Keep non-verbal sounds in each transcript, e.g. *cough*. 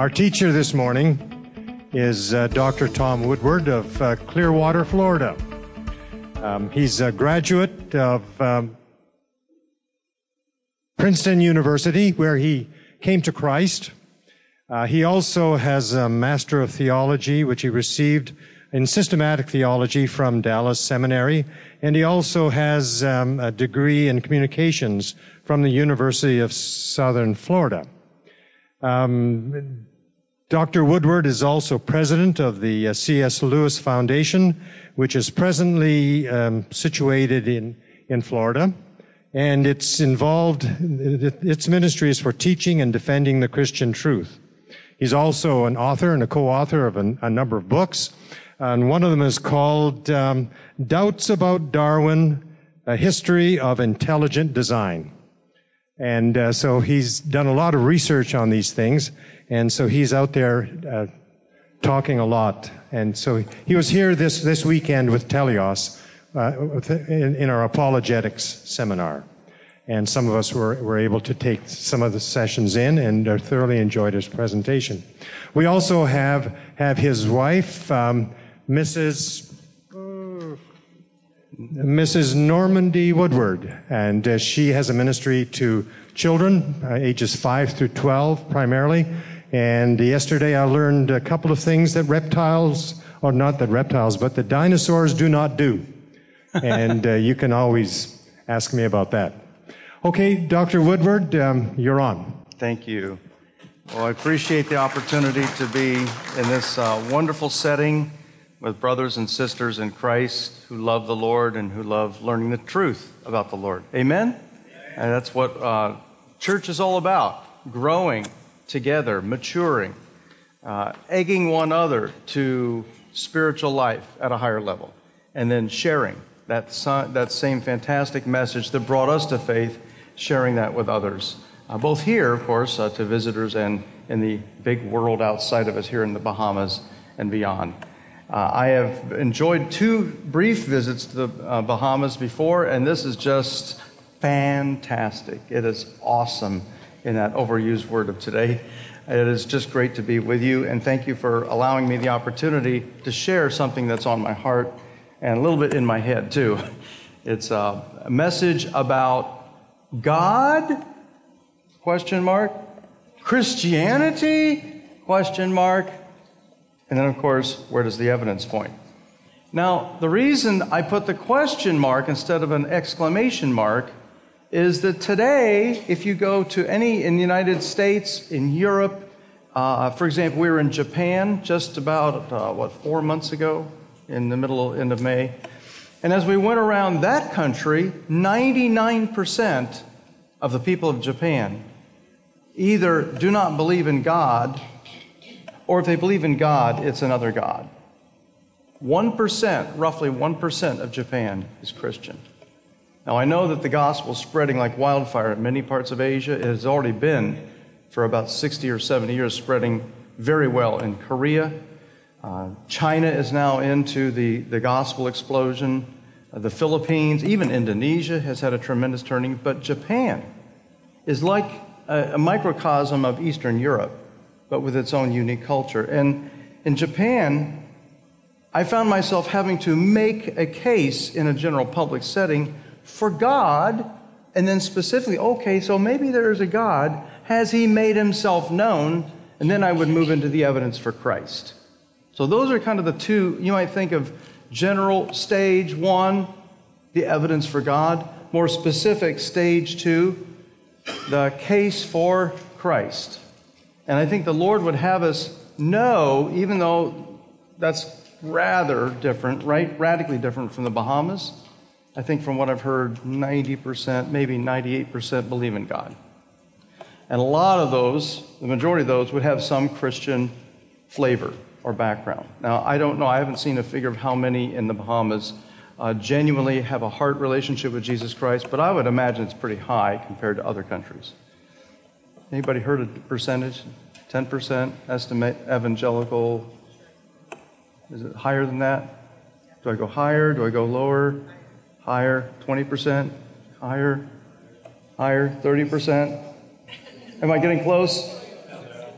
Our teacher this morning is uh, Dr. Tom Woodward of uh, Clearwater, Florida. Um, he's a graduate of um, Princeton University, where he came to Christ. Uh, he also has a Master of Theology, which he received in systematic theology from Dallas Seminary, and he also has um, a degree in communications from the University of Southern Florida. Um, Dr. Woodward is also president of the uh, C.S. Lewis Foundation, which is presently um, situated in, in Florida. And it's involved, its ministry is for teaching and defending the Christian truth. He's also an author and a co-author of a, a number of books. And one of them is called um, Doubts About Darwin, A History of Intelligent Design. And uh, so he's done a lot of research on these things. And so he's out there uh, talking a lot. And so he was here this, this weekend with Telios uh, in, in, our apologetics seminar. And some of us were, were able to take some of the sessions in and uh, thoroughly enjoyed his presentation. We also have, have his wife, um, Mrs. Mrs. Normandy Woodward, and uh, she has a ministry to children, uh, ages 5 through 12 primarily. And yesterday I learned a couple of things that reptiles, or not that reptiles, but the dinosaurs do not do. and uh, you can always ask me about that. Okay, Dr. Woodward, um, you're on. Thank you. Well, I appreciate the opportunity to be in this uh, wonderful setting with brothers and sisters in Christ who love the Lord and who love learning the truth about the Lord. Amen? And that's what uh, church is all about growing together, maturing, uh, egging one another to spiritual life at a higher level, and then sharing that, that same fantastic message that brought us to faith, sharing that with others. Uh, both here, of course, uh, to visitors and in the big world outside of us here in the Bahamas and beyond. Uh, I have enjoyed two brief visits to the uh, Bahamas before, and this is just fantastic. It is awesome in that overused word of today. It is just great to be with you, and thank you for allowing me the opportunity to share something that's on my heart and a little bit in my head, too. It's a message about God? Question mark. Christianity? Question mark. And then, of course, where does the evidence point? Now, the reason I put the question mark instead of an exclamation mark is that today, if you go to any in the United States, in Europe, uh, for example, we were in Japan just about, uh, what, four months ago, in the middle, end of May. And as we went around that country, 99% of the people of Japan either do not believe in God or if they believe in God, it's another God. 1%, roughly 1% of Japan is Christian. Now, I know that the gospel is spreading like wildfire in many parts of Asia. It has already been for about 60 or 70 years spreading very well in Korea. Uh, China is now into the, the gospel explosion. Uh, the Philippines, even Indonesia has had a tremendous turning. But Japan is like a, a microcosm of Eastern Europe but with its own unique culture. And in Japan, I found myself having to make a case in a general public setting for God, and then specifically, okay, so maybe there is a God. Has he made himself known? And then I would move into the evidence for Christ. So those are kind of the two, you might think of general stage one, the evidence for God, more specific stage two, the case for Christ. And I think the Lord would have us know, even though that's rather different, right? Radically different from the Bahamas. I think from what I've heard, 90%, maybe 98% believe in God. And a lot of those, the majority of those, would have some Christian flavor or background. Now, I don't know, I haven't seen a figure of how many in the Bahamas uh, genuinely have a heart relationship with Jesus Christ, but I would imagine it's pretty high compared to other countries. Anybody heard a percentage? 10% estimate evangelical. Is it higher than that? Do I go higher? Do I go lower? Higher? 20%? Higher? Higher? 30%? Am I getting close?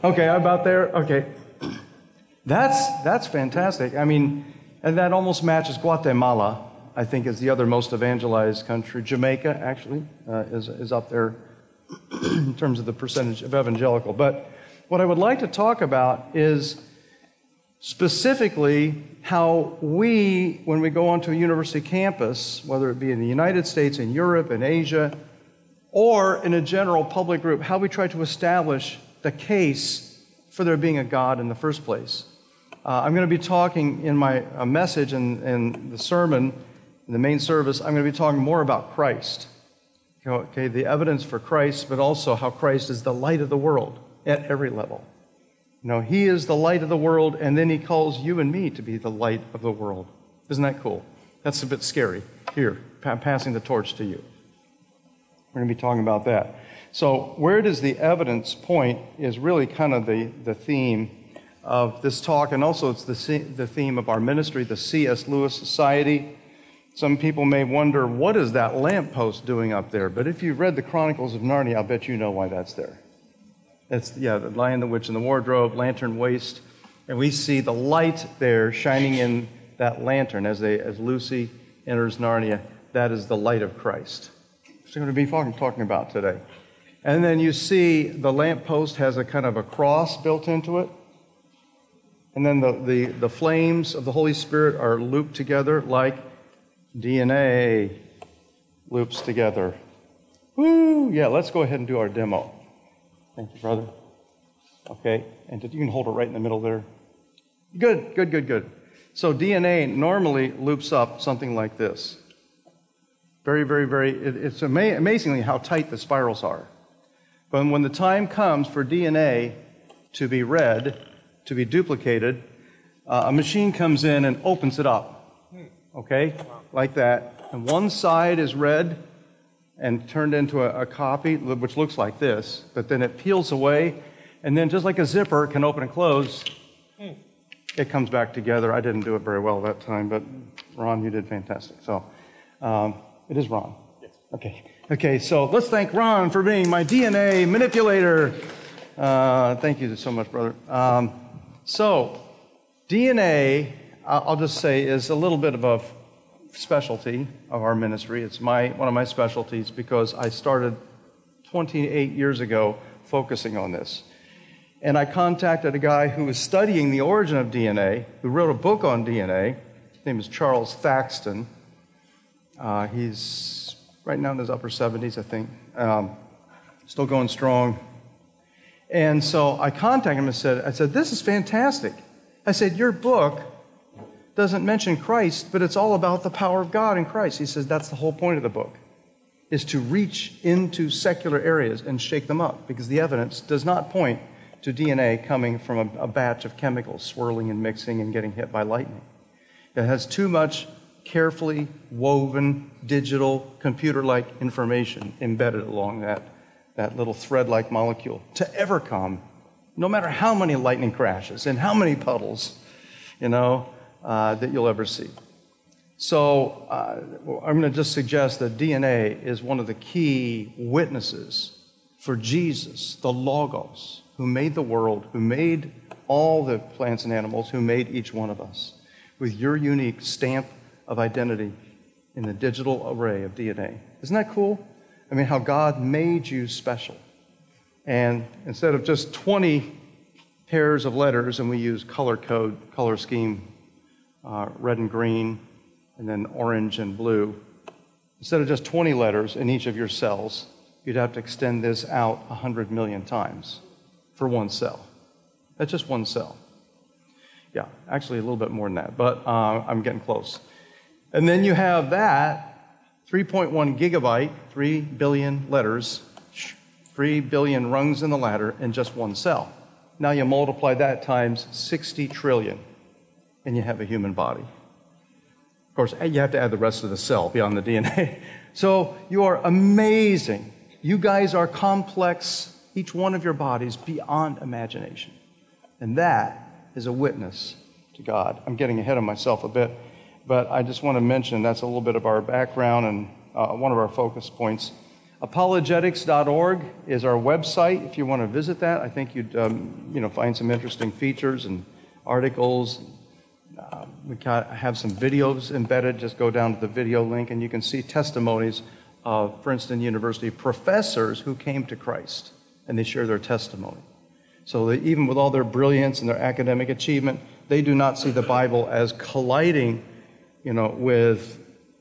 Okay, I'm about there? Okay. That's, that's fantastic. I mean, and that almost matches Guatemala, I think, is the other most evangelized country. Jamaica, actually, uh, is, is up there *clears throat* in terms of the percentage of evangelical. But what I would like to talk about is specifically how we, when we go onto a university campus, whether it be in the United States, in Europe, in Asia, or in a general public group, how we try to establish the case for there being a God in the first place. Uh, I'm going to be talking in my message and, and the sermon, in the main service, I'm going to be talking more about Christ. Okay, the evidence for Christ, but also how Christ is the light of the world at every level. You know, He is the light of the world, and then He calls you and me to be the light of the world. Isn't that cool? That's a bit scary. Here, pa- passing the torch to you. We're going to be talking about that. So, where does the evidence point is really kind of the, the theme of this talk, and also it's the, the theme of our ministry, the C.S. Lewis Society. Some people may wonder, what is that lamppost doing up there? But if you've read the Chronicles of Narnia, I'll bet you know why that's there. It's, yeah, the Lion, the Witch, and the Wardrobe, Lantern Waste. And we see the light there shining in that lantern as, they, as Lucy enters Narnia. That is the light of Christ. It's going to be talking, about today. And then you see the lamppost has a kind of a cross built into it. And then the, the, the flames of the Holy Spirit are looped together like DNA loops together. Woo! Yeah, let's go ahead and do our demo. Thank you, brother. Okay, and you can hold it right in the middle there. Good, good, good, good. So DNA normally loops up something like this. Very, very, very, it, it's ama- amazingly how tight the spirals are. But when the time comes for DNA to be read, to be duplicated, uh, a machine comes in and opens it up. Okay? Like that. And one side is read and turned into a, a, copy, which looks like this, but then it peels away, and then just like a zipper can open and close, it comes back together. I didn't do it very well that time, but Ron, you did fantastic. So um, it is Ron. Yes. Okay. Okay, so let's thank Ron for being my DNA manipulator. Uh, thank you so much, brother. Um, so, DNA, I'll just say, is a little bit of a specialty of our ministry. It's my, one of my specialties because I started 28 years ago focusing on this. And I contacted a guy who was studying the origin of DNA, who wrote a book on DNA. His name is Charles Thaxton. Uh, he's right now in his upper 70s, I think. Um, still going strong. And so I contacted him and said, I said, this is fantastic. I said, your book doesn't mention Christ, but it's all about the power of God in Christ. He says, that's the whole point of the book, is to reach into secular areas and shake them up, because the evidence does not point to DNA coming from a, a batch of chemicals swirling and mixing and getting hit by lightning. It has too much carefully woven digital computer like information embedded along that that little thread like molecule, to ever come, no matter how many lightning crashes and how many puddles, you know, uh, that you'll ever see. So uh, I'm going to just suggest that DNA is one of the key witnesses for Jesus, the Logos, who made the world, who made all the plants and animals, who made each one of us, with your unique stamp of identity in the digital array of DNA. Isn't that cool? I mean, how God made you special. And instead of just 20 pairs of letters, and we use color code, color scheme, uh, red and green, and then orange and blue, instead of just 20 letters in each of your cells, you'd have to extend this out 100 million times for one cell. That's just one cell. Yeah, actually a little bit more than that, but uh, I'm getting close. And then you have that 3.1 gigabyte, 3 billion letters, 3 billion rungs in the ladder in just one cell. Now you multiply that times 60 trillion, and you have a human body. Of course, you have to add the rest of the cell beyond the DNA. *laughs* So you are amazing. You guys are complex, each one of your bodies beyond imagination. And that is a witness to God. I'm getting ahead of myself a bit. But I just want to mention that's a little bit of our background and uh, one of our focus points. Apologetics.org is our website. If you want to visit that, I think you'd um, you know, find some interesting features and articles. We have some videos embedded. Just go down to the video link and you can see testimonies of Princeton University professors who came to Christ and they share their testimony. So even with all their brilliance and their academic achievement, they do not see the Bible as colliding, you know, with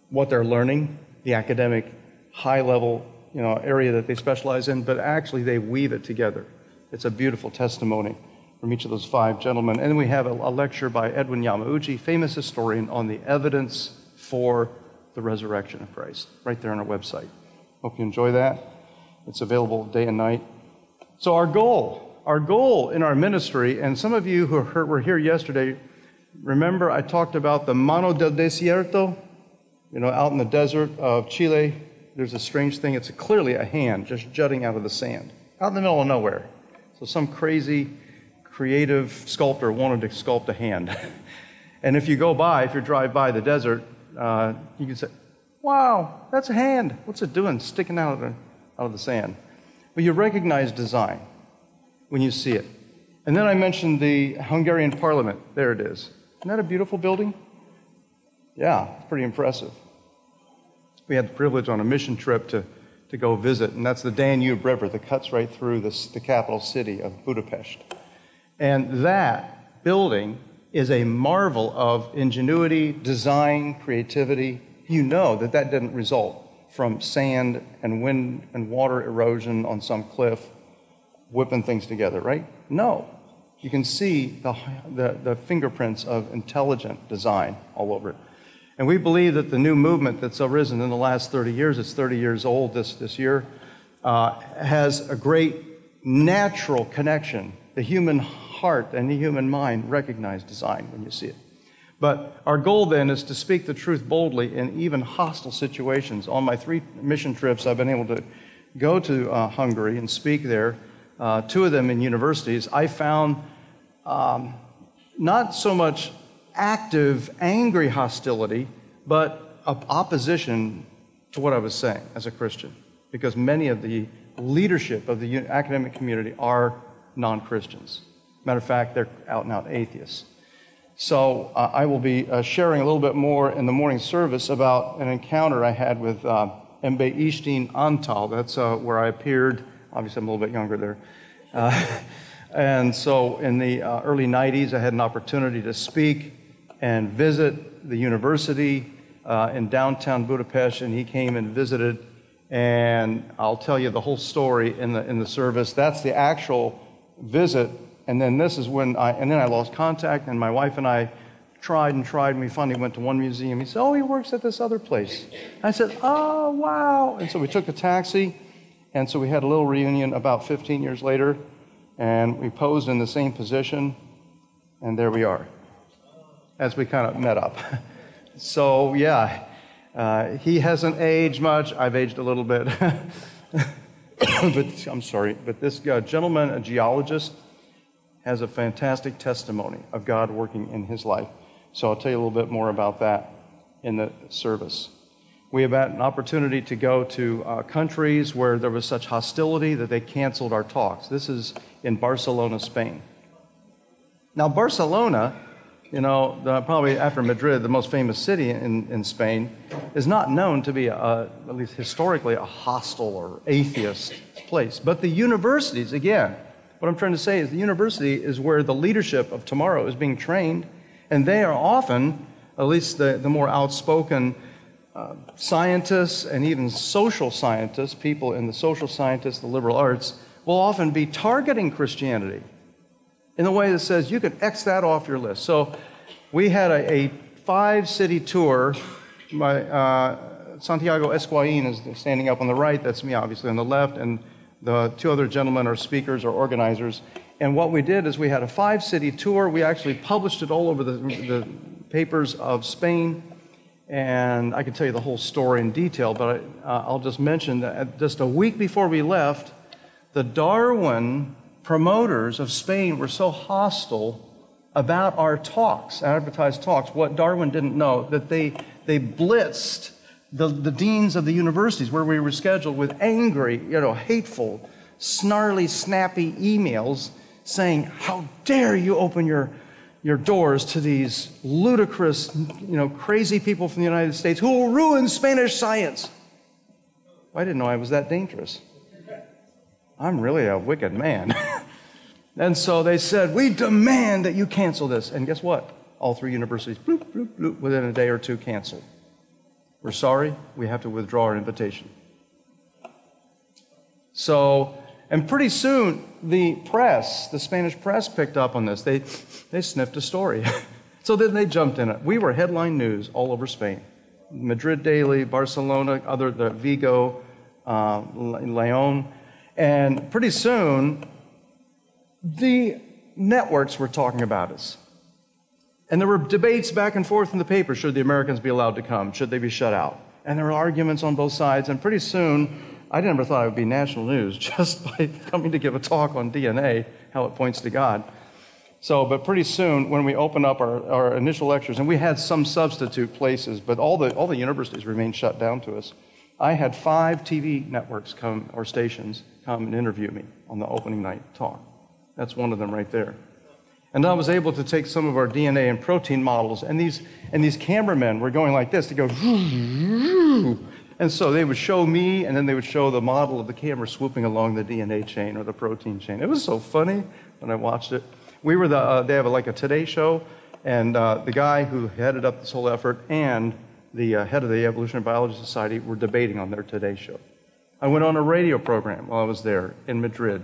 what they're learning, the academic high level you know, area that they specialize in, but actually they weave it together. It's a beautiful testimony from each of those five gentlemen. And then we have a, a lecture by Edwin Yamauchi, famous historian, on the evidence for the resurrection of Christ, right there on our website. Hope you enjoy that. It's available day and night. So, our goal, our goal in our ministry, and some of you who were here yesterday, remember I talked about the Mano del Desierto, you know, out in the desert of Chile, there's a strange thing. It's clearly a hand just jutting out of the sand, out in the middle of nowhere. So some crazy, creative sculptor wanted to sculpt a hand. *laughs* and if you go by, if you drive by the desert, uh, you can say, wow, that's a hand. What's it doing sticking out of the, out of the sand? But you recognize design when you see it. And then I mentioned the Hungarian parliament. There it is. Isn't that a beautiful building? Yeah, it's pretty impressive we had the privilege on a mission trip to, to go visit, and that's the Danube River that cuts right through this, the capital city of Budapest. And that building is a marvel of ingenuity, design, creativity. You know that that didn't result from sand and wind and water erosion on some cliff whipping things together, right? No. You can see the, the, the fingerprints of intelligent design all over it. And we believe that the new movement that's arisen in the last 30 years, it's 30 years old this, this year, uh, has a great natural connection. The human heart and the human mind recognize design when you see it. But our goal then is to speak the truth boldly in even hostile situations. On my three mission trips, I've been able to go to uh, Hungary and speak there, uh, two of them in universities. I found um, not so much active, angry hostility, but opposition to what I was saying as a Christian, because many of the leadership of the academic community are non Christians. Matter of fact, they're out and out atheists. So uh, I will be uh, sharing a little bit more in the morning service about an encounter I had with uh, Mbe Ishtin Antal. That's uh, where I appeared. Obviously, I'm a little bit younger there. Uh, *laughs* and so in the uh, early 90s, I had an opportunity to speak and visit the university uh, in downtown Budapest, and he came and visited. And I'll tell you the whole story in the in the service. That's the actual visit, and then this is when I and then I lost contact, and my wife and I tried and tried, and we finally went to one museum. He said, "Oh, he works at this other place." I said, "Oh, wow!" And so we took a taxi, and so we had a little reunion about 15 years later, and we posed in the same position, and there we are as we kind of met up. *laughs* so, yeah, uh, he hasn't aged much. I've aged a little bit. *laughs* *coughs* but I'm sorry, but this uh, gentleman, a geologist, has a fantastic testimony of God working in his life. So I'll tell you a little bit more about that in the service. We have had an opportunity to go to uh, countries where there was such hostility that they canceled our talks. This is in Barcelona, Spain. Now, Barcelona you know, the, probably after Madrid, the most famous city in, in Spain, is not known to be, a, at least historically, a hostile or atheist place. But the universities, again, what I'm trying to say is the university is where the leadership of tomorrow is being trained, and they are often, at least the, the more outspoken uh, scientists and even social scientists, people in the social scientists, the liberal arts, will often be targeting Christianity in a way that says you can X that off your list. So we had a, a five city tour. My, uh, Santiago Escuain is standing up on the right, that's me obviously on the left, and the two other gentlemen are speakers or organizers. And what we did is we had a five city tour. We actually published it all over the, the papers of Spain. And I can tell you the whole story in detail, but I, uh, I'll just mention that just a week before we left, the Darwin promoters of Spain were so hostile about our talks, advertised talks, what Darwin didn't know, that they, they blitzed the, the deans of the universities where we were scheduled with angry, you know, hateful, snarly, snappy emails saying, How dare you open your, your doors to these ludicrous, you know, crazy people from the United States who will ruin Spanish science? I didn't know I was that dangerous. I'm really a wicked man. *laughs* and so they said, We demand that you cancel this. And guess what? All three universities, bloop, bloop, bloop, within a day or two, canceled. We're sorry, we have to withdraw our invitation. So, and pretty soon, the press, the Spanish press, picked up on this. They, they sniffed a story. *laughs* so then they jumped in it. We were headline news all over Spain Madrid Daily, Barcelona, other, the Vigo, uh, Leon. And pretty soon, the networks were talking about us. And there were debates back and forth in the paper should the Americans be allowed to come? Should they be shut out? And there were arguments on both sides. And pretty soon, I never thought it would be national news *laughs* just by coming to give a talk on DNA, how it points to God. So, but pretty soon, when we opened up our, our initial lectures, and we had some substitute places, but all the, all the universities remained shut down to us, I had five TV networks come, or stations, come and interview me on the opening night talk. That's one of them right there. And I was able to take some of our DNA and protein models, and these, and these cameramen were going like this to go, *laughs* and so they would show me, and then they would show the model of the camera swooping along the DNA chain or the protein chain. It was so funny when I watched it. We were the, uh, they have a, like a Today show, and uh, the guy who headed up this whole effort and the uh, head of the Evolutionary Biology Society were debating on their Today show. I went on a radio program while I was there in Madrid,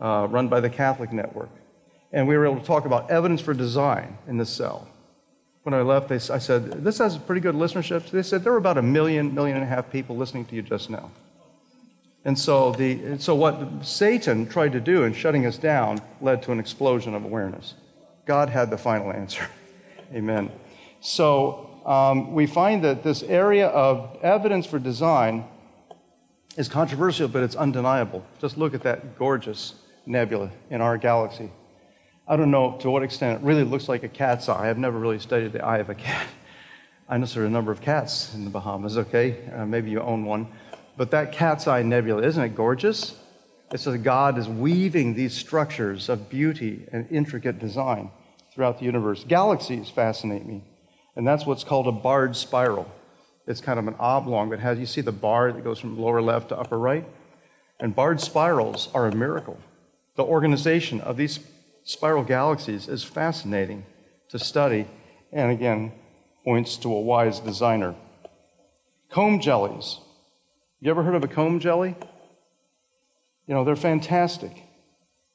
uh, run by the Catholic Network and we were able to talk about evidence for design in the cell. When I left, they, I said, This has pretty good listenership. They said, There were about a million, million and a half people listening to you just now. And so, the, so what Satan tried to do in shutting us down led to an explosion of awareness. God had the final answer. *laughs* Amen. So um, we find that this area of evidence for design is controversial, but it's undeniable. Just look at that gorgeous nebula in our galaxy. I don't know to what extent it really looks like a cat's eye. I've never really studied the eye of a cat. *laughs* I know there are a number of cats in the Bahamas, okay? Uh, maybe you own one. But that cat's eye nebula, isn't it gorgeous? It says God is weaving these structures of beauty and intricate design throughout the universe. Galaxies fascinate me. And that's what's called a barred spiral. It's kind of an oblong that has, you see the bar that goes from lower left to upper right? And barred spirals are a miracle. The organization of these spiral galaxies is fascinating to study, and again, points to a wise designer. Comb jellies. You ever heard of a comb jelly? You know, they're fantastic.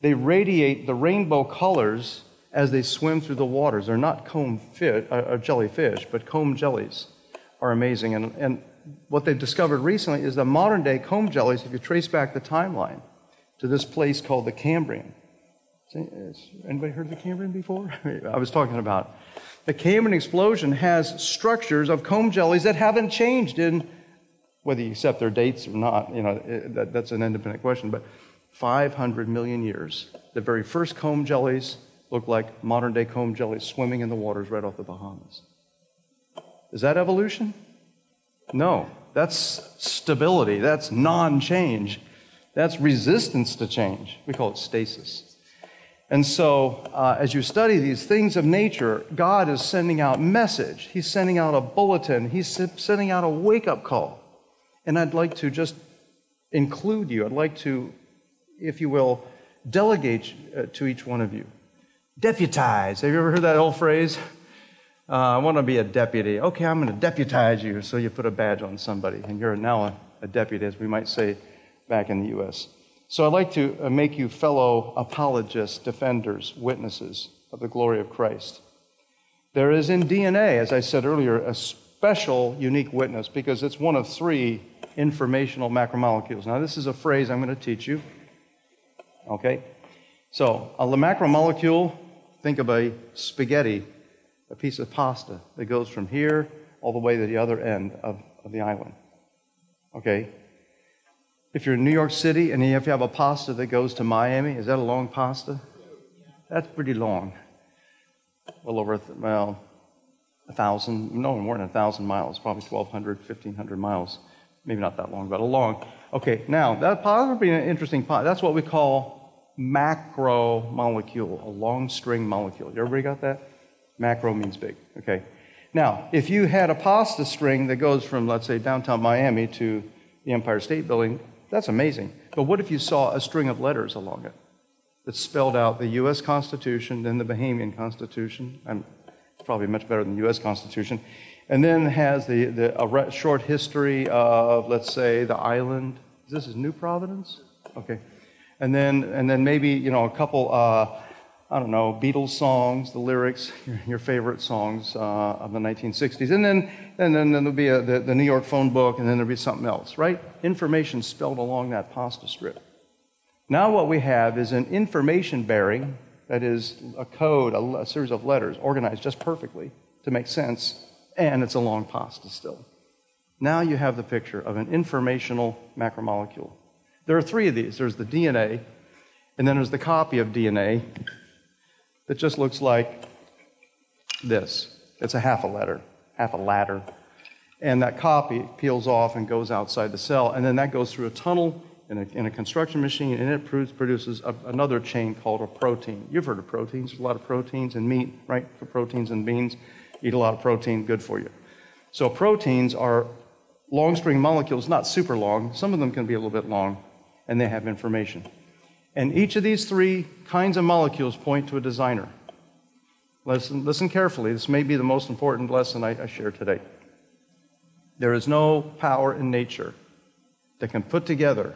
They radiate the rainbow colors as they swim through the waters. They're not comb fish, uh, uh, jellyfish, but comb jellies are amazing. And, and what they've discovered recently is that modern day comb jellies, if you trace back the timeline to this place called the Cambrian, Anybody heard of the Cambrian before? *laughs* I was talking about. The Cambrian explosion has structures of comb jellies that haven't changed in whether you accept their dates or not. You know, that, that's an independent question. But 500 million years, the very first comb jellies look like modern day comb jellies swimming in the waters right off the Bahamas. Is that evolution? No. That's stability. That's non change. That's resistance to change. We call it stasis. And so, uh, as you study these things of nature, God is sending out message. He's sending out a bulletin. He's sending out a wake up call. And I'd like to just include you. I'd like to, if you will, delegate uh, to each one of you. Deputize. Have you ever heard that old phrase? Uh, I want to be a deputy. Okay, I'm going to deputize you. So you put a badge on somebody, and you're now a, a deputy, as we might say back in the U.S. So I'd like to uh, make you fellow apologists, defenders, witnesses of the glory of Christ. There is in DNA, as I said earlier, a special unique witness because it's one of three informational macromolecules. Now, this is a phrase I'm going to teach you. Okay? So, a macromolecule, think of a spaghetti, a piece of pasta that goes from here all the way to the other end of, of the island. Okay? If you're in New York City and if you have a pasta that goes to Miami, is that a long pasta? That's pretty long. Well over, well, a thousand, no more than a thousand miles, probably 1,200, 1,500 miles. Maybe not that long, but a long. Okay, now that pasta would be an interesting pot. That's what we call macromolecule, a long string molecule. Everybody got that? Macro means big. Okay. Now, if you had a pasta string that goes from, let's say, downtown Miami to the Empire State Building, that's amazing. But what if you saw a string of letters along it that spelled out the U.S. Constitution, then the Bahamian Constitution, and probably much better than the U.S. Constitution, and then has the, the a short history of, let's say, the island. This is New Providence? Okay. And then, and then maybe, you know, a couple, uh, I don't know, Beatles songs, the lyrics, *laughs* your, favorite songs uh, of the 1960s. And then, and then, then there'll be a, the, the New York phone book, and then there'll be something else, right? Information spelled along that pasta strip. Now, what we have is an information bearing, that is a code, a, a series of letters organized just perfectly to make sense, and it's a long pasta still. Now you have the picture of an informational macromolecule. There are three of these there's the DNA, and then there's the copy of DNA that just looks like this. It's a half a letter, half a ladder. And that copy peels off and goes outside the cell, and then that goes through a tunnel in a, in a construction machine, and it produces a, another chain called a protein. You've heard of proteins. There's a lot of proteins in meat, right? For proteins in beans. Eat a lot of protein, good for you. So proteins are long string molecules, not super long. Some of them can be a little bit long, and they have information. And each of these three kinds of molecules point to a designer. Listen, listen carefully. This may be the most important lesson I, I share today. There is no power in nature that can put together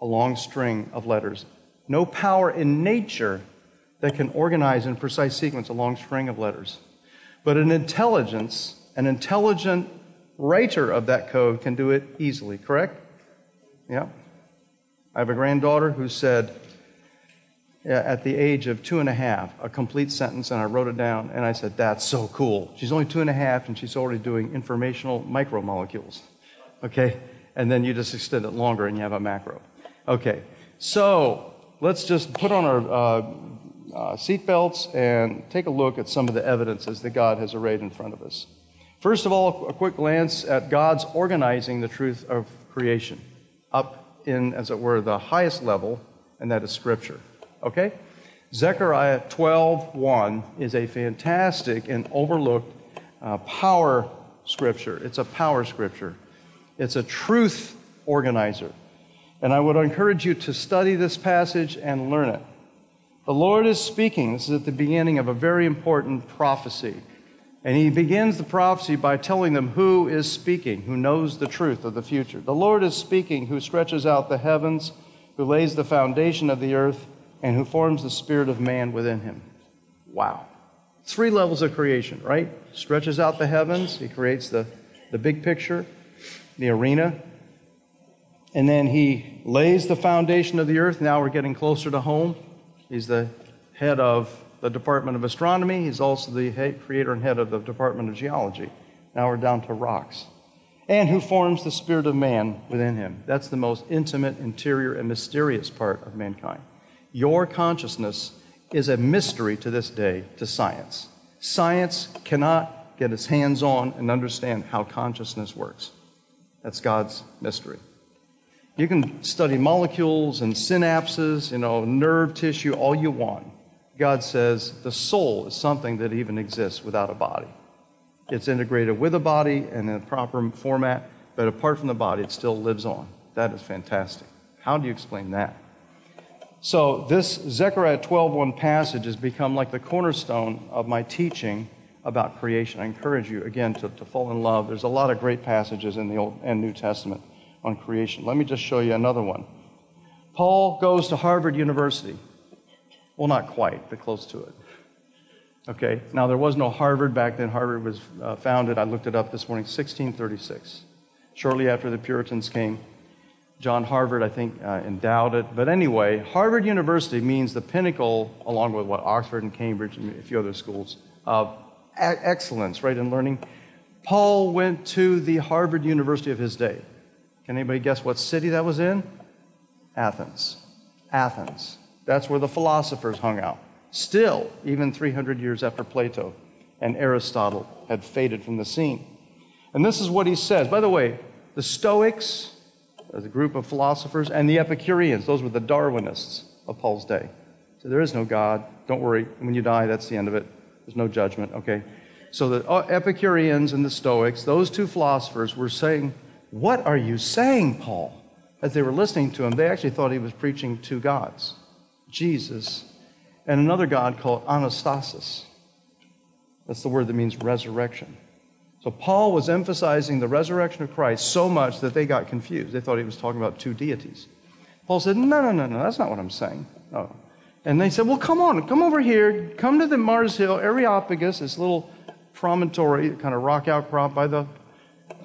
a long string of letters. No power in nature that can organize in precise sequence a long string of letters. But an intelligence, an intelligent writer of that code can do it easily, correct? Yeah. I have a granddaughter who said, at the age of two and a half, a complete sentence, and I wrote it down, and I said, That's so cool. She's only two and a half, and she's already doing informational micromolecules. Okay? And then you just extend it longer, and you have a macro. Okay, so let's just put on our uh, uh, seatbelts and take a look at some of the evidences that God has arrayed in front of us. First of all, a quick glance at God's organizing the truth of creation up in, as it were, the highest level, and that is Scripture. Okay? Zechariah 12:1 is a fantastic and overlooked uh, power scripture. It's a power scripture. It's a truth organizer. And I would encourage you to study this passage and learn it. The Lord is speaking. This is at the beginning of a very important prophecy. And he begins the prophecy by telling them who is speaking, who knows the truth of the future. The Lord is speaking, who stretches out the heavens, who lays the foundation of the earth, and who forms the spirit of man within him. Wow. Three levels of creation, right? Stretches out the heavens, he creates the, the big picture, the arena, and then he lays the foundation of the earth. Now we're getting closer to home. He's the head of the Department of Astronomy. He's also the creator and head of the Department of Geology. Now we're down to rocks. And who forms the spirit of man within him. That's the most intimate, interior, and mysterious part of mankind. Your consciousness is a mystery to this day to science. Science cannot get its hands on and understand how consciousness works. That's God's mystery. You can study molecules and synapses, you know, nerve tissue, all you want. God says the soul is something that even exists without a body. It's integrated with a body and in a proper format, but apart from the body, it still lives on. That is fantastic. How do you explain that? So this Zechariah 12:1 passage has become like the cornerstone of my teaching about creation. I encourage you again to, to fall in love. There's a lot of great passages in the Old and New Testament on creation. Let me just show you another one. Paul goes to Harvard University. Well, not quite, but close to it. Okay, now there was no Harvard back then. Harvard was uh, founded, I looked it up this morning, 1636. Shortly after the Puritans came, John Harvard, I think, uh, endowed it. But anyway, Harvard University means the pinnacle, along with what Oxford and Cambridge and a few other schools, of excellence, right, in learning. Paul went to the Harvard University of his day. Can anybody guess what city that was in? Athens. Athens. That's where the philosophers hung out. Still, even 300 years after Plato and Aristotle had faded from the scene. And this is what he says. By the way, the Stoics, as a group of philosophers, and the Epicureans, those were the Darwinists of Paul's day. So there is no God. Don't worry. When you die, that's the end of it. There's no judgment, okay? So the uh, Epicureans and the Stoics, those two philosophers were saying, What are you saying, Paul? As they were listening to him, they actually thought he was preaching two gods Jesus and another God called Anastasis. That's the word that means resurrection. So Paul was emphasizing the resurrection of Christ so much that they got confused. They thought he was talking about two deities. Paul said, No, no, no, no, that's not what I'm saying. No. And they said, Well, come on, come over here, come to the Mars Hill, Areopagus, this little promontory, kind of rock outcrop by the,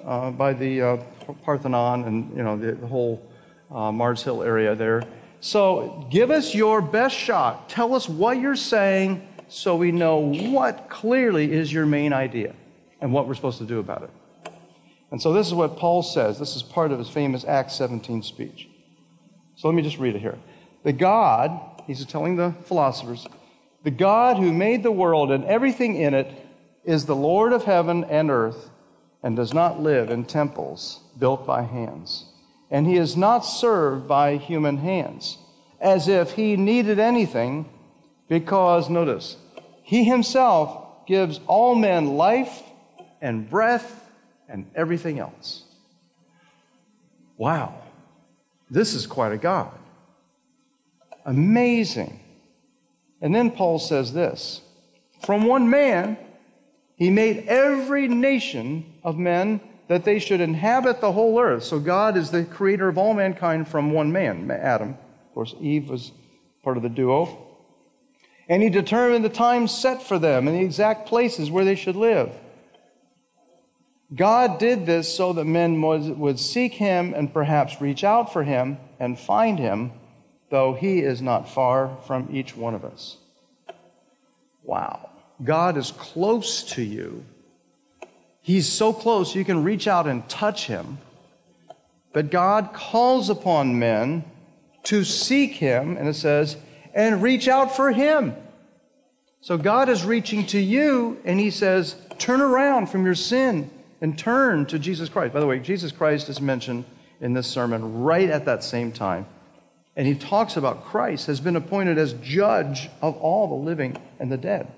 uh, by the uh, Parthenon and you know the, the whole uh, Mars Hill area there. So give us your best shot. Tell us what you're saying so we know what clearly is your main idea and what we're supposed to do about it. And so this is what Paul says. This is part of his famous Acts 17 speech. So let me just read it here. The God, he's telling the philosophers, the God who made the world and everything in it is the Lord of heaven and earth and does not live in temples built by hands. And he is not served by human hands as if he needed anything because, notice, he himself gives all men life and breath and everything else. Wow, this is quite a God. Amazing. And then Paul says this From one man, he made every nation of men that they should inhabit the whole earth. So God is the creator of all mankind from one man, Adam. Of course, Eve was part of the duo. And he determined the time set for them and the exact places where they should live. God did this so that men would seek him and perhaps reach out for him and find him, though he is not far from each one of us. Wow. God is close to you. He's so close you can reach out and touch him. But God calls upon men to seek him, and it says, and reach out for him. So God is reaching to you, and he says, turn around from your sin and turn to Jesus Christ. By the way, Jesus Christ is mentioned in this sermon right at that same time. And he talks about Christ has been appointed as judge of all the living and the dead.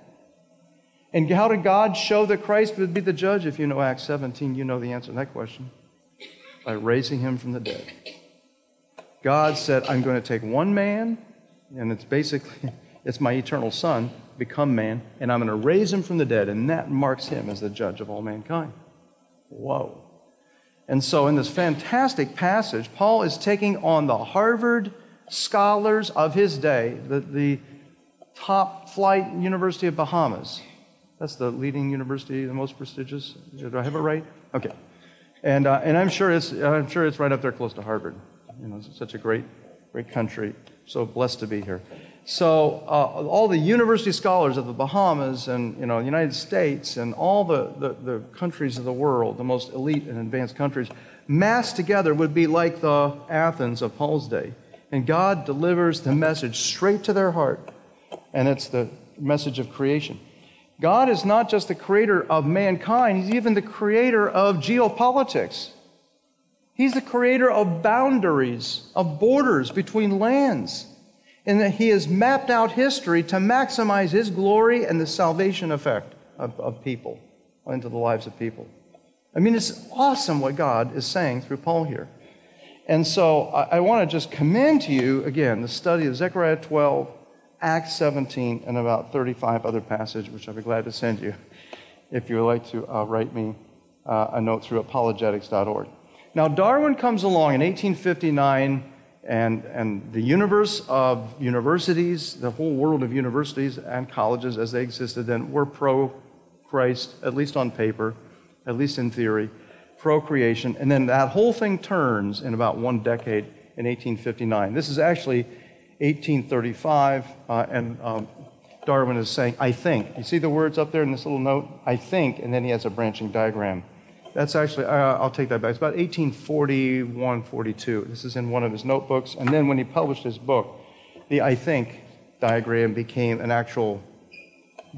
And how did God show that Christ would be the judge? If you know Acts 17, you know the answer to that question. By raising him from the dead. God said, I'm going to take one man, and it's basically, *laughs* it's my eternal son, become man, and I'm going to raise him from the dead, and that marks him as the judge of all mankind. Whoa. And so, in this fantastic passage, Paul is taking on the Harvard scholars of his day, the, the top flight University of Bahamas. That's the leading university, the most prestigious. Do I have it right? Okay. And, uh, and I'm, sure it's, I'm sure it's right up there close to Harvard. You know, it's such a great, great country. So blessed to be here. So uh, all the university scholars of the Bahamas and you know the United States and all the, the, the, countries of the world, the most elite and advanced countries, massed together would be like the Athens of Paul's day. And God delivers the message straight to their heart. And it's the message of creation. God is not just the creator of mankind, He's even the creator of geopolitics. He's the creator of boundaries, of borders between lands and that he has mapped out history to maximize his glory and the salvation effect of, of people into the lives of people. I mean, it's awesome what God is saying through Paul here. And so I, I want to just commend to you, again, the study of Zechariah 12, Acts 17, and about 35 other passages, which I'll be glad to send you if you would like to uh, write me uh, a note through apologetics.org. Now, Darwin comes along in 1859 and, and the universe of universities, the whole world of universities and colleges as they existed then, were pro Christ, at least on paper, at least in theory, pro creation. And then that whole thing turns in about one decade in 1859. This is actually 1835, uh, and um, Darwin is saying, I think. You see the words up there in this little note? I think, and then he has a branching diagram. That's actually, uh, I'll take that back. It's about 1841, 42. This is in one of his notebooks. And then when he published his book, the I think diagram became an actual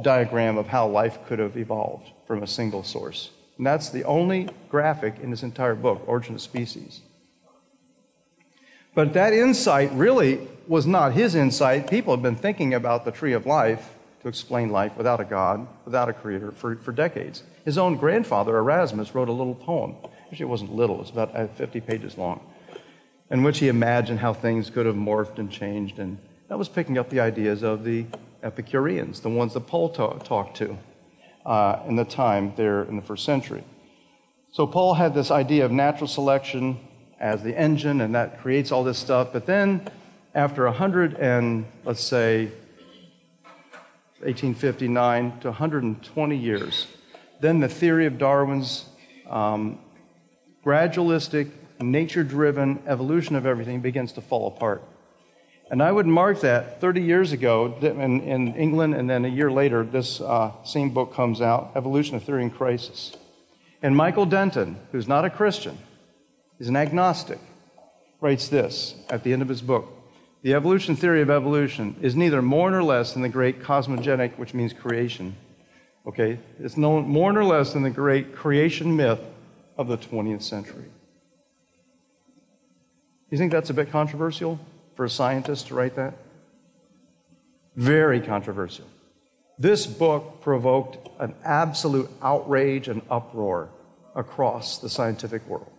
diagram of how life could have evolved from a single source. And that's the only graphic in this entire book, Origin of Species. But that insight really was not his insight. People have been thinking about the tree of life to explain life without a God, without a creator, for, for decades. His own grandfather, Erasmus, wrote a little poem. Actually, it wasn't little, it was about uh, 50 pages long, in which he imagined how things could have morphed and changed. And that was picking up the ideas of the Epicureans, the ones that Paul ta- talked to uh, in the time there in the first century. So Paul had this idea of natural selection as the engine, and that creates all this stuff. But then, after 100 and let's say 1859 to 120 years, then the theory of Darwin's um, gradualistic, nature driven evolution of everything begins to fall apart. And I would mark that 30 years ago in, in England, and then a year later, this uh, same book comes out Evolution of Theory in Crisis. And Michael Denton, who's not a Christian, he's an agnostic, writes this at the end of his book The evolution theory of evolution is neither more nor less than the great cosmogenic, which means creation. Okay? It's no more nor less than the great creation myth of the 20th century. You think that's a bit controversial for a scientist to write that? Very controversial. This book provoked an absolute outrage and uproar across the scientific world.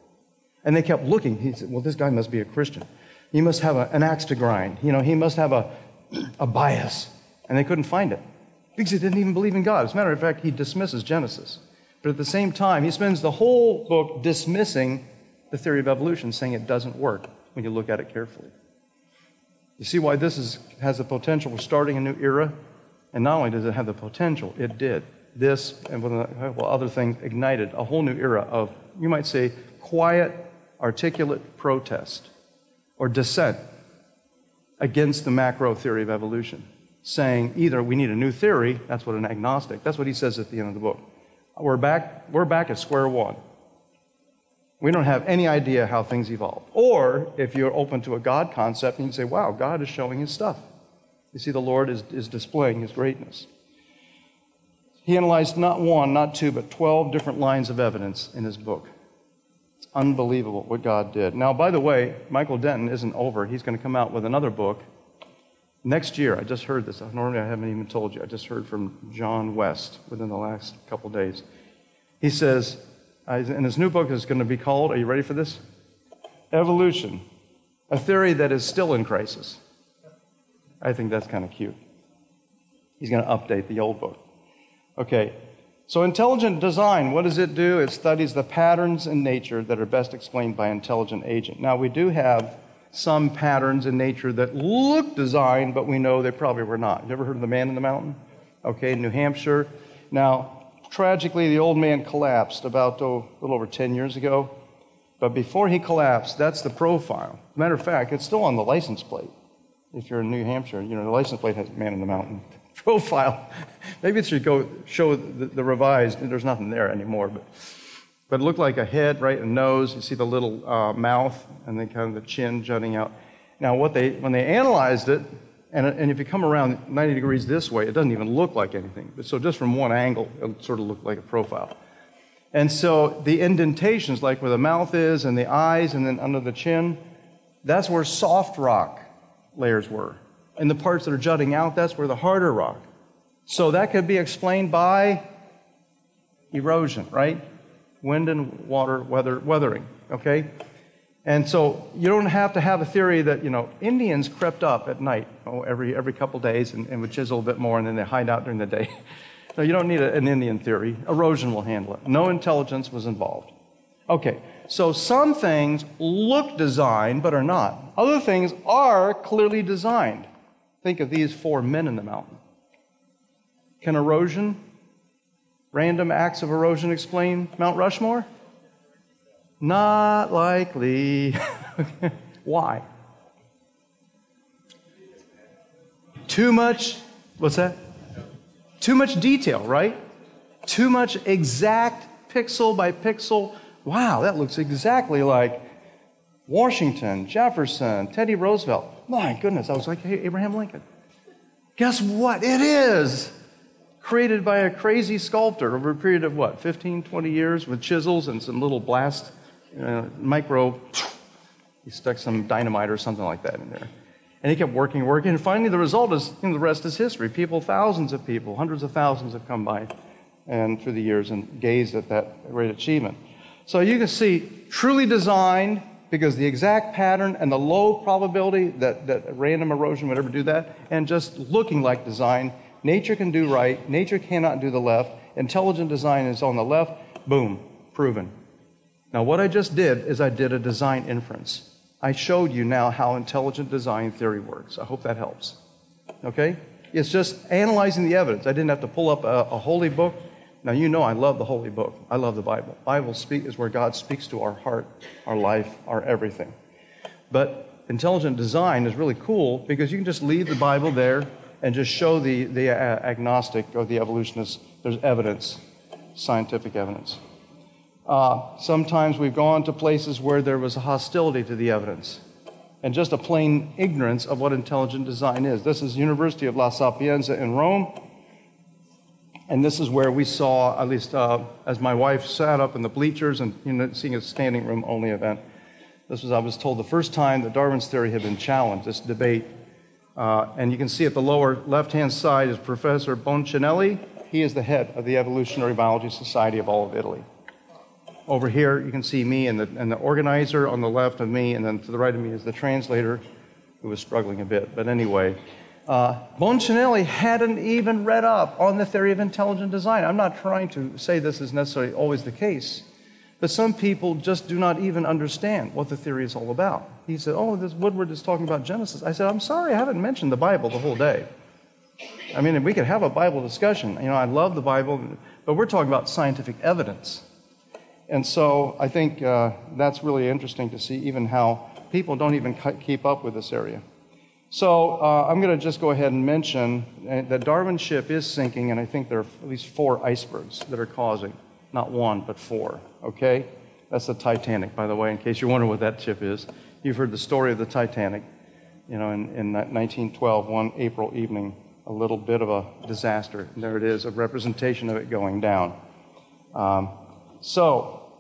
And they kept looking. He said, Well, this guy must be a Christian. He must have a, an axe to grind. You know, he must have a, a bias. And they couldn't find it because he didn't even believe in God. As a matter of fact, he dismisses Genesis. But at the same time, he spends the whole book dismissing the theory of evolution, saying it doesn't work when you look at it carefully. You see why this is, has the potential for starting a new era? And not only does it have the potential, it did. This and other things ignited a whole new era of, you might say, quiet, articulate protest or dissent against the macro theory of evolution, saying either we need a new theory, that's what an agnostic, that's what he says at the end of the book, we're back, we're back at square one. We don't have any idea how things evolve. Or if you're open to a God concept, you can say, wow, God is showing his stuff. You see, the Lord is, is displaying his greatness. He analyzed not one, not two, but 12 different lines of evidence in his book. Unbelievable what God did. Now, by the way, Michael Denton isn't over. He's going to come out with another book next year. I just heard this. Normally, I haven't even told you. I just heard from John West within the last couple days. He says, uh, and his new book is going to be called, are you ready for this? Evolution, a theory that is still in crisis. I think that's kind of cute. He's going to update the old book. Okay, so intelligent design, what does it do? It studies the patterns in nature that are best explained by intelligent agent. Now, we do have some patterns in nature that look designed, but we know they probably were not. You ever heard of the man in the mountain? Okay, New Hampshire. Now, tragically, the old man collapsed about oh, a little over 10 years ago. But before he collapsed, that's the profile. Matter of fact, it's still on the license plate. If you're in New Hampshire, you know, the license plate has man in the mountain profile. Maybe it should go show the, the, revised. There's nothing there anymore, but but it looked like a head, right, a nose. You see the little uh, mouth and then kind of the chin jutting out. Now, what they when they analyzed it, and, and if you come around 90 degrees this way, it doesn't even look like anything. But so just from one angle, it sort of looked like a profile. And so the indentations, like where the mouth is and the eyes and then under the chin, that's where soft rock layers were. And the parts that are jutting out, that's where the harder rock. So that could be explained by erosion, right? Wind and water weather, weathering, okay? And so you don't have to have a theory that, you know, Indians crept up at night oh, every, every couple days and, and would chisel a bit more and then they hide out during the day. *laughs* no, you don't need a, an Indian theory. Erosion will handle it. No intelligence was involved. Okay, so some things look designed but are not. Other things are clearly designed. Think of these four men in the mountain. Can erosion, random acts of erosion explain Mount Rushmore? Not likely. *laughs* Why? Too much, what's that? Too much detail, right? Too much exact pixel by pixel. Wow, that looks exactly like Washington, Jefferson, Teddy Roosevelt. My goodness, I was like hey, Abraham Lincoln. Guess what? It is. created by a crazy sculptor over a period of what, 15, 20 years with chisels and some little blast uh, micro. He stuck some dynamite or something like that in there. And he kept working, working, and finally the result is, you know, the rest is history. People, thousands of people, hundreds of thousands have come by and through the years and gazed at that great achievement. So you can see, truly designed, because the exact pattern and the low probability that, that random erosion would ever do that, and just looking like design, nature can do right, nature cannot do the left, intelligent design is on the left, boom, proven. Now, what I just did is I did a design inference. I showed you now how intelligent design theory works. I hope that helps. Okay? It's just analyzing the evidence. I didn't have to pull up a, a holy book. Now, you know I love the holy book. I love the Bible. Bible speak is where God speaks to our heart, our life, our everything. But intelligent design is really cool because you can just leave the Bible there and just show the, the uh, agnostic or the evolutionist there's evidence, scientific evidence. Uh, sometimes we've gone to places where there was a hostility to the evidence and just a plain ignorance of what intelligent design is. This is University of La Sapienza in Rome. And this is where we saw, at least uh, as my wife sat up in the bleachers and you know, seeing a standing room only event. This was, I was told, the first time that Darwin's theory had been challenged, this debate. Uh, and you can see at the lower left hand side is Professor Boncinelli. He is the head of the Evolutionary Biology Society of all of Italy. Over here, you can see me and the, and the organizer on the left of me, and then to the right of me is the translator who was struggling a bit. But anyway, uh, Boncinelli hadn't even read up on the theory of intelligent design. I'm not trying to say this is necessarily always the case, but some people just do not even understand what the theory is all about. He said, Oh, this Woodward is talking about Genesis. I said, I'm sorry, I haven't mentioned the Bible the whole day. I mean, we could have a Bible discussion. You know, I love the Bible, but we're talking about scientific evidence. And so I think uh, that's really interesting to see even how people don't even keep up with this area. So uh, I'm going to just go ahead and mention uh, that Darwin ship is sinking, and I think there are at least four icebergs that are causing, not one, but four. Okay? That's the Titanic, by the way, in case you're wondering what that ship is. You've heard the story of the Titanic. You know, in, in 1912, one April evening, a little bit of a disaster. And there it is, a representation of it going down. Um, so,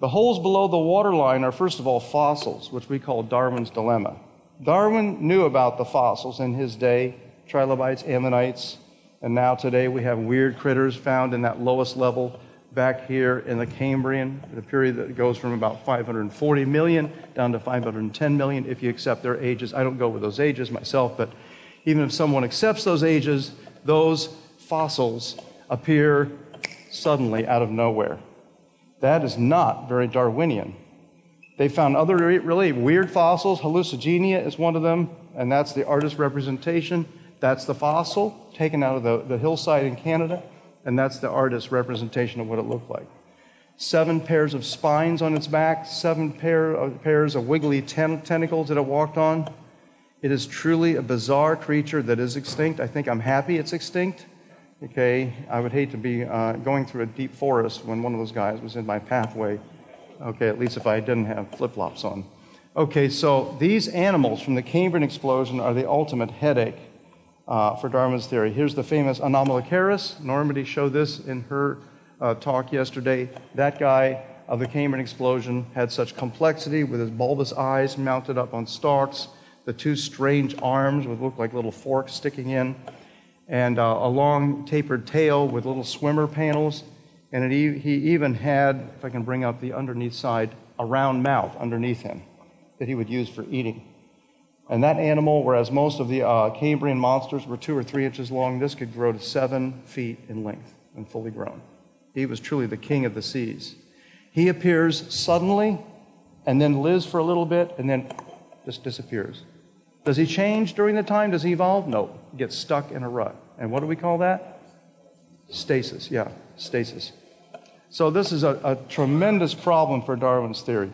the holes below the waterline are, first of all, fossils, which we call Darwin's dilemma. Darwin knew about the fossils in his day trilobites, ammonites, and now today we have weird critters found in that lowest level back here in the Cambrian, the period that goes from about 540 million down to 510 million if you accept their ages. I don't go with those ages myself, but even if someone accepts those ages, those fossils appear suddenly out of nowhere. That is not very Darwinian. They found other really weird fossils. Hallucigenia is one of them, and that's the artist representation. That's the fossil taken out of the, the hillside in Canada, and that's the artist representation of what it looked like. Seven pairs of spines on its back, seven pair of, pairs of wiggly ten- tentacles that it walked on. It is truly a bizarre creature that is extinct. I think I'm happy it's extinct. Okay, I would hate to be uh, going through a deep forest when one of those guys was in my pathway. Okay, at least if I didn't have flip flops on. Okay, so these animals from the Cambrian explosion are the ultimate headache uh, for Darwin's theory. Here's the famous Anomalocaris. Normandy showed this in her uh, talk yesterday. That guy of the Cambrian explosion had such complexity with his bulbous eyes mounted up on stalks, the two strange arms would look like little forks sticking in and uh, a long tapered tail with little swimmer panels. And he even had, if I can bring up the underneath side, a round mouth underneath him that he would use for eating. And that animal, whereas most of the uh, Cambrian monsters were two or three inches long, this could grow to seven feet in length and fully grown. He was truly the king of the seas. He appears suddenly and then lives for a little bit and then just disappears. Does he change during the time? Does he evolve? No. He gets stuck in a rut. And what do we call that? Stasis. Yeah, stasis. So this is a, a tremendous problem for Darwin's theory.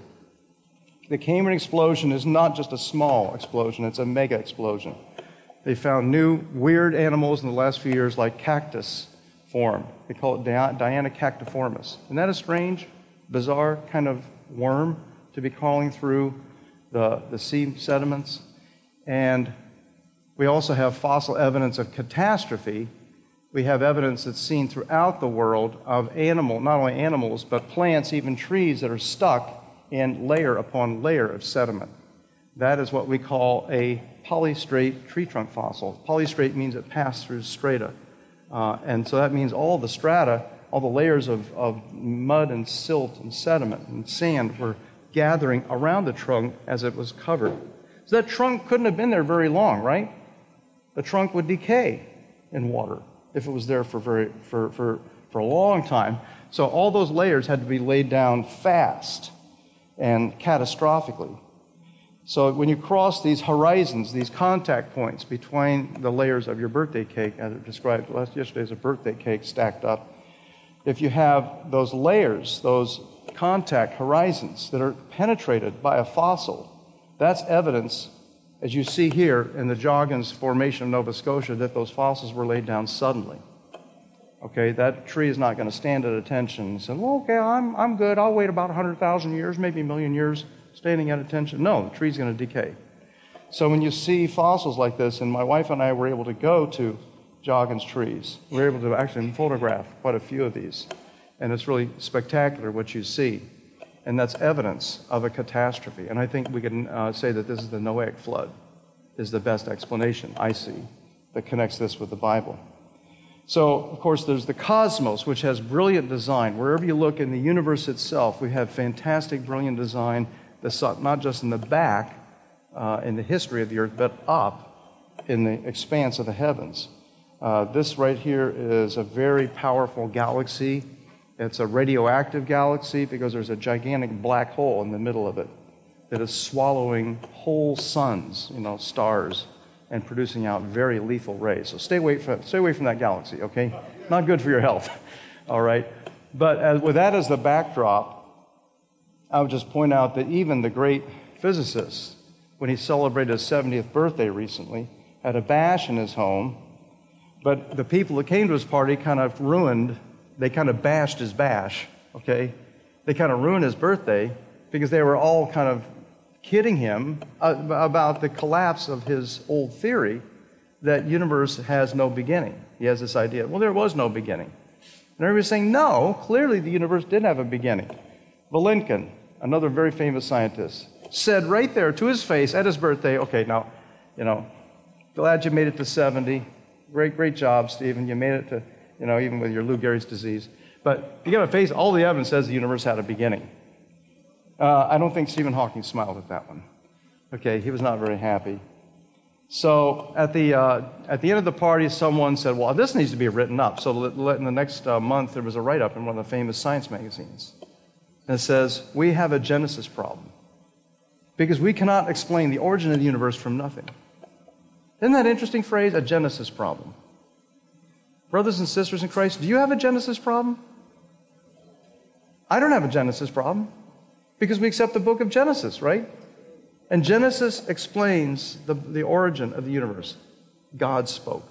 The Cambrian explosion is not just a small explosion, it's a mega explosion. They found new weird animals in the last few years, like cactus form. They call it Diania cactiformis. Isn't that a strange, bizarre kind of worm to be crawling through the, the sea sediments? And we also have fossil evidence of catastrophe we have evidence that's seen throughout the world of animal, not only animals, but plants, even trees that are stuck in layer upon layer of sediment. That is what we call a polystrate tree trunk fossil. Polystrate means it passed through strata. Uh, and so that means all the strata, all the layers of, of mud and silt and sediment and sand were gathering around the trunk as it was covered. So that trunk couldn't have been there very long, right? The trunk would decay in water if it was there for, very, for, for, for a long time. So all those layers had to be laid down fast and catastrophically. So when you cross these horizons, these contact points between the layers of your birthday cake, as it described last yesterday as a birthday cake stacked up, if you have those layers, those contact horizons that are penetrated by a fossil, that's evidence, as you see here in the Joggins Formation of Nova Scotia, that those fossils were laid down suddenly. Okay, that tree is not going to stand at attention and say, well, okay, I'm, I'm good. I'll wait about 100,000 years, maybe a million years, standing at attention. No, the tree's going to decay. So when you see fossils like this, and my wife and I were able to go to Joggins trees, we were able to actually photograph quite a few of these. And it's really spectacular what you see. And that's evidence of a catastrophe. And I think we can uh, say that this is the Noahic flood, is the best explanation I see that connects this with the Bible. So, of course, there's the cosmos, which has brilliant design. Wherever you look in the universe itself, we have fantastic, brilliant design, that's not just in the back, uh, in the history of the earth, but up in the expanse of the heavens. Uh, this right here is a very powerful galaxy. It's a radioactive galaxy because there's a gigantic black hole in the middle of it that is swallowing whole suns, you know, stars, and producing out very lethal rays. So stay away from, stay away from that galaxy, okay? Not good for your health, *laughs* all right? But as, with that as the backdrop, I would just point out that even the great physicist, when he celebrated his 70th birthday recently, had a bash in his home, but the people that came to his party kind of ruined, they kind of bashed his bash, okay? They kind of ruined his birthday because they were all kind of kidding him about the collapse of his old theory that universe has no beginning. He has this idea, well, there was no beginning. And everybody's saying, no, clearly the universe did have a beginning. Vilenkin, another very famous scientist, said right there to his face at his birthday, okay, now, you know, glad you made it to 70. Great, great job, Stephen. You made it to, you know, even with your Lou Gehrig's disease. But you got to face all the evidence says the universe had a beginning. Uh, I don't think Stephen Hawking smiled at that one. Okay, he was not very happy. So at the, uh, at the end of the party, someone said, Well, this needs to be written up. So in the next uh, month, there was a write up in one of the famous science magazines. And it says, We have a Genesis problem. Because we cannot explain the origin of the universe from nothing. Isn't that interesting phrase? A Genesis problem. Brothers and sisters in Christ, do you have a Genesis problem? I don't have a Genesis problem. Because we accept the book of Genesis, right? And Genesis explains the, the origin of the universe. God spoke,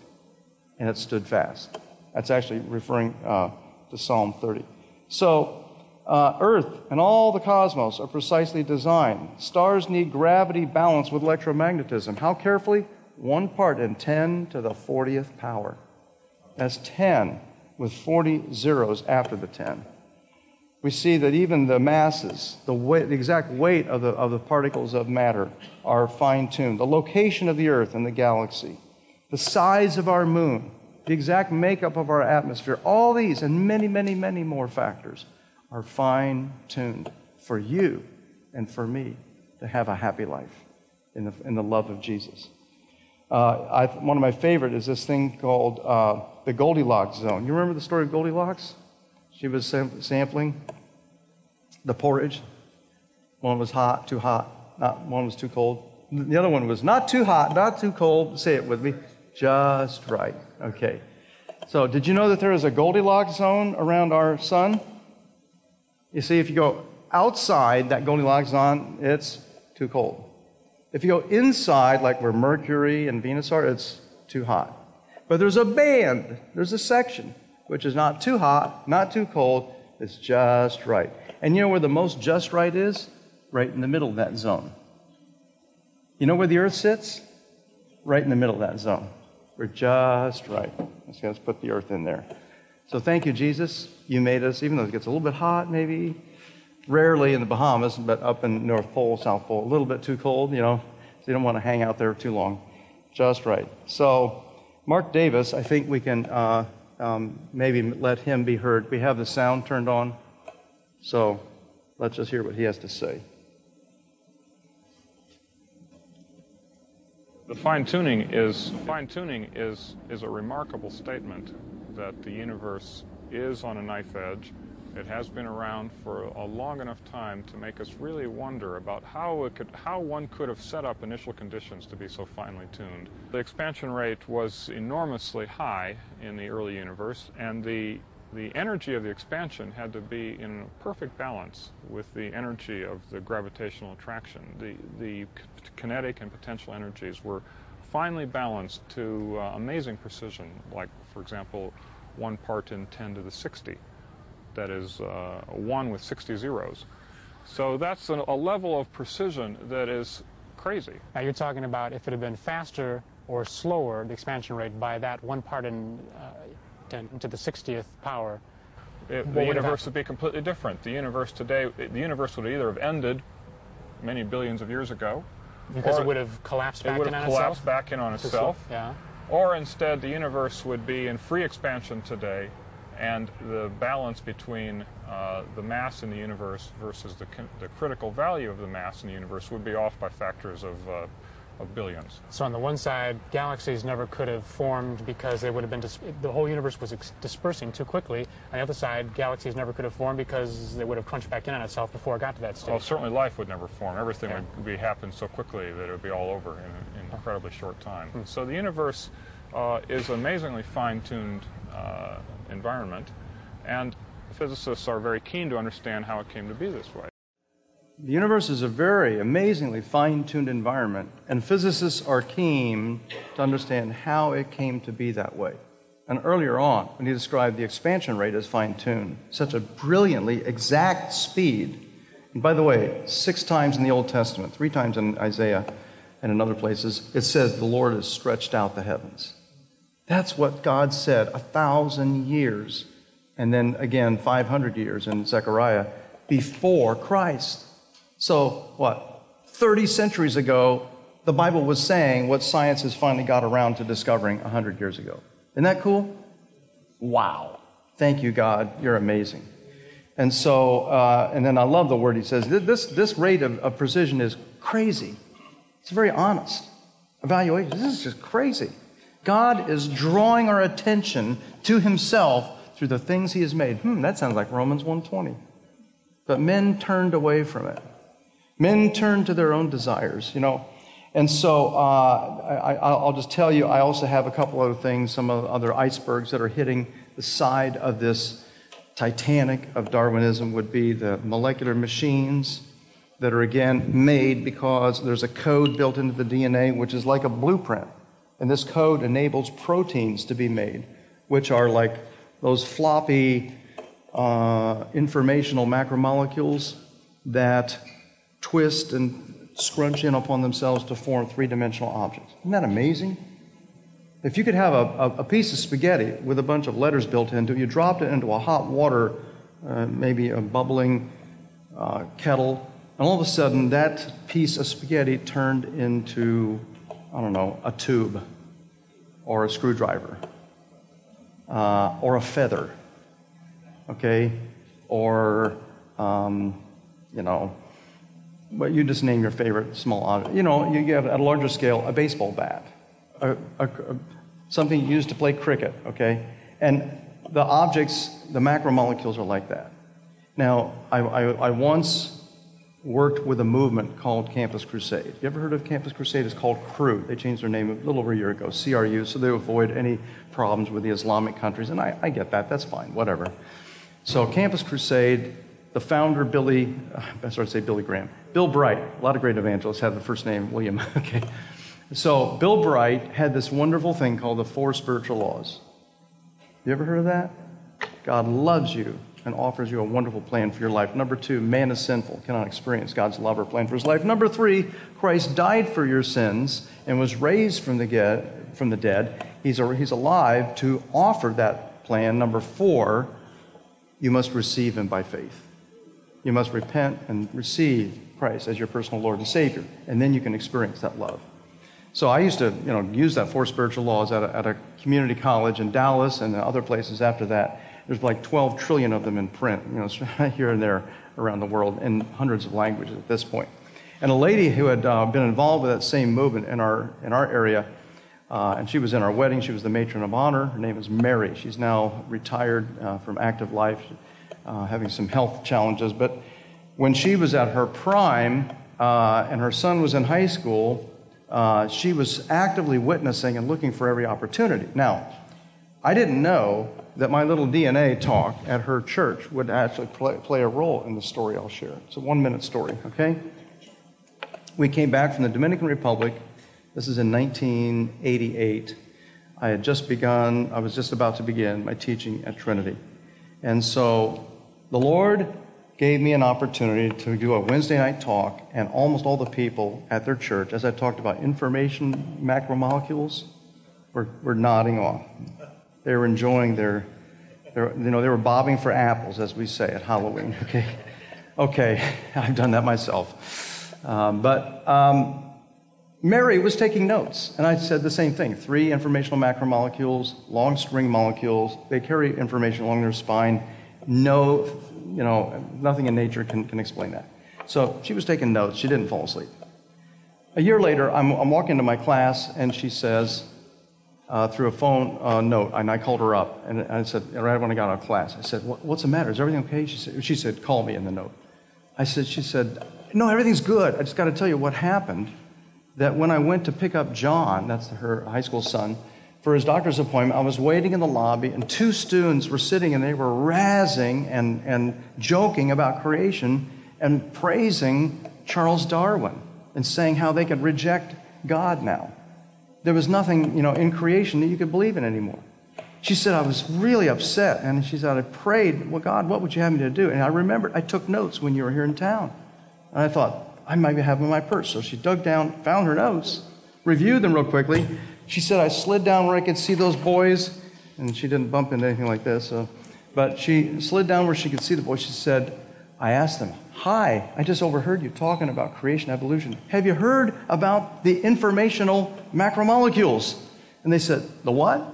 and it stood fast. That's actually referring uh, to Psalm 30. So, uh, Earth and all the cosmos are precisely designed. Stars need gravity balanced with electromagnetism. How carefully? One part in 10 to the 40th power. That's 10 with 40 zeros after the 10 we see that even the masses, the, weight, the exact weight of the, of the particles of matter, are fine tuned. The location of the Earth and the galaxy, the size of our moon, the exact makeup of our atmosphere, all these and many, many, many more factors are fine tuned for you and for me to have a happy life in the, in the love of Jesus. Uh, I, one of my favorite is this thing called uh, the Goldilocks zone. You remember the story of Goldilocks? She was sam- sampling the porridge. One was hot, too hot. Not, one was too cold. The other one was not too hot, not too cold. Say it with me. Just right. Okay. So, did you know that there is a Goldilocks zone around our sun? You see, if you go outside that Goldilocks zone, it's too cold. If you go inside, like where Mercury and Venus are, it's too hot. But there's a band, there's a section which is not too hot, not too cold. It's just right. And you know where the most just right is? Right in the middle of that zone. You know where the earth sits? Right in the middle of that zone. We're just right. Okay, let's put the earth in there. So thank you, Jesus. You made us, even though it gets a little bit hot, maybe, rarely in the Bahamas, but up in North Pole, South Pole, a little bit too cold, you know, so you don't want to hang out there too long. Just right. So, Mark Davis, I think we can uh, um, maybe let him be heard. We have the sound turned on, so let's just hear what he has to say. The fine tuning is fine tuning is is a remarkable statement that the universe is on a knife edge. It has been around for a long enough time to make us really wonder about how it could how one could have set up initial conditions to be so finely tuned. The expansion rate was enormously high in the early universe and the the energy of the expansion had to be in perfect balance with the energy of the gravitational attraction. The, the kinetic and potential energies were finely balanced to uh, amazing precision, like, for example, one part in 10 to the 60. That is uh, one with 60 zeros. So that's an, a level of precision that is crazy. Now you're talking about if it had been faster or slower, the expansion rate by that one part in uh, 10 to the 60th power. It, the universe would be completely different. The universe today, the universe would either have ended many billions of years ago, because it would have collapsed back on it would in have on collapsed itself. back in on itself. Yeah. Or instead, the universe would be in free expansion today, and the balance between uh, the mass in the universe versus the, the critical value of the mass in the universe would be off by factors of uh, of billions. So on the one side, galaxies never could have formed because they would have been the whole universe was dispersing too quickly. On the other side, galaxies never could have formed because they would have crunched back in on itself before it got to that stage. Well, certainly life would never form. Everything Yeah. would be happen so quickly that it would be all over in an incredibly short time. So the universe uh, is amazingly fine-tuned uh, environment, and physicists are very keen to understand how it came to be this way. The universe is a very amazingly fine tuned environment, and physicists are keen to understand how it came to be that way. And earlier on, when he described the expansion rate as fine tuned, such a brilliantly exact speed. And by the way, six times in the Old Testament, three times in Isaiah and in other places, it says the Lord has stretched out the heavens. That's what God said a thousand years, and then again 500 years in Zechariah before Christ. So, what? 30 centuries ago, the Bible was saying what science has finally got around to discovering 100 years ago. Isn't that cool? Wow. Thank you, God. You're amazing. And so, uh, and then I love the word he says this, this rate of, of precision is crazy. It's a very honest evaluation. This is just crazy. God is drawing our attention to himself through the things he has made. Hmm, that sounds like Romans 1:20. But men turned away from it. Men turned to their own desires, you know. And so uh, I, will just tell you, I also have a couple other things, some other icebergs that are hitting the side of this Titanic of Darwinism would be the molecular machines that are again made because there's a code built into the DNA which is like a blueprint. And this code enables proteins to be made, which are like those floppy uh, informational macromolecules that twist and scrunch in upon themselves to form three dimensional objects. Isn't that amazing? If you could have a, a, piece of spaghetti with a bunch of letters built into it, you dropped it into a hot water, uh, maybe a bubbling uh, kettle, and all of a sudden that piece of spaghetti turned into, I don't know, a tube or a screwdriver uh, or a feather, okay, or, um, you know, but you just name your favorite small object. You know, you have at a larger scale a baseball bat, a, a, something used to play cricket, okay? And the objects, the macromolecules are like that. Now, I, I, I once worked with a movement called Campus Crusade. You ever heard of Campus Crusade? It's called CRU. They changed their name a little over a year ago, CRU, so they avoid any problems with the Islamic countries. And I, I get that, that's fine, whatever. So, Campus Crusade, the founder, Billy, uh, I started to say Billy Graham, Bill Bright, a lot of great evangelists have the first name William, *laughs* okay. So, Bill Bright had this wonderful thing called the Four Spiritual Laws. You ever heard of that? God loves you and offers you a wonderful plan for your life. Number two, man is sinful, cannot experience God's love or plan for his life. Number three, Christ died for your sins and was raised from the, get, from the dead, he's, he's alive to offer that plan. Number four, you must receive him by faith. You must repent and receive Christ as your personal Lord and Savior, and then you can experience that love. So I used to, you know, use that four spiritual laws at a, at a community college in Dallas and other places after that. There's like 12 trillion of them in print, you know, *laughs* here and there around the world in hundreds of languages at this point. And a lady who had uh, been involved with that same movement in our, in our area, uh, and she was in our wedding, she was the matron of honor. Her name is Mary. She's now retired uh, from active life, uh, having some health challenges. But when she was at her prime uh, and her son was in high school, uh, she was actively witnessing and looking for every opportunity. Now, I didn't know that my little DNA talk at her church would actually play, play a role in the story I'll share. It's a one minute story, okay? We came back from the Dominican Republic. This is in 1988. I had just begun, I was just about to begin my teaching at Trinity. And so the Lord gave me an opportunity to do a Wednesday night talk, and almost all the people at their church, as I talked about information macromolecules, were, were nodding off. They were enjoying their, their, you know, they were bobbing for apples, as we say at Halloween. *laughs* Okay, okay, *laughs* I've done that myself. Um, but um, Mary was taking notes, and I said the same thing three informational macromolecules, long string molecules. They carry information along their spine. No you know, nothing in nature can, can explain that. So she was taking notes. She didn't fall asleep. A year later, I'm, I'm walking into my class, and she says, uh, through a phone uh, note, and I called her up, and I said, right when I got out of class, I said, What's the matter? Is everything okay? She said, she said, Call me in the note. I said, She said, No, everything's good. I just got to tell you what happened. That when I went to pick up John, that's her high school son, for his doctor's appointment, I was waiting in the lobby, and two students were sitting and they were razzing and, and joking about creation and praising Charles Darwin and saying how they could reject God now. There was nothing, you know, in creation that you could believe in anymore. She said, I was really upset. And she said, I prayed, well, God, what would you have me to do? And I remembered I took notes when you were here in town. And I thought, I might have them in my purse. So she dug down, found her notes, reviewed them real quickly, she said, I slid down where I could see those boys, and she didn't bump into anything like this. So, but she slid down where she could see the boys. She said, I asked them, Hi, I just overheard you talking about creation evolution. Have you heard about the informational macromolecules? And they said, The what?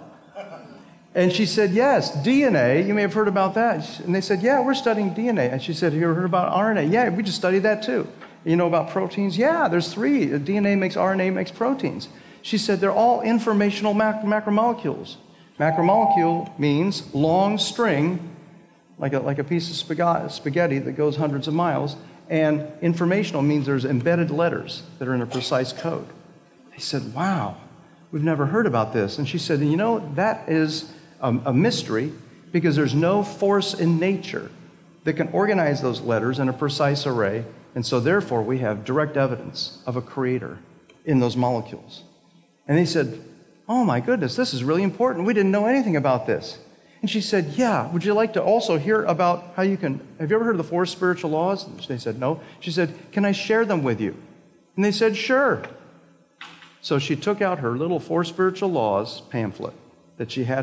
And she said, Yes, DNA. You may have heard about that. And they said, Yeah, we're studying DNA. And she said, Have you heard about RNA? Yeah, we just studied that too. You know about proteins? Yeah, there's three. DNA makes RNA makes proteins. She said they're all informational mac- macromolecules. Macromolecule means long string, like a, like a piece of spaghetti that goes hundreds of miles, and informational means there's embedded letters that are in a precise code. They said, Wow, we've never heard about this. And she said, You know, that is a, a mystery because there's no force in nature that can organize those letters in a precise array. And so, therefore, we have direct evidence of a creator in those molecules. And they said, Oh my goodness, this is really important. We didn't know anything about this. And she said, Yeah, would you like to also hear about how you can? Have you ever heard of the four spiritual laws? And they said, No. She said, Can I share them with you? And they said, Sure. So she took out her little four spiritual laws pamphlet that she had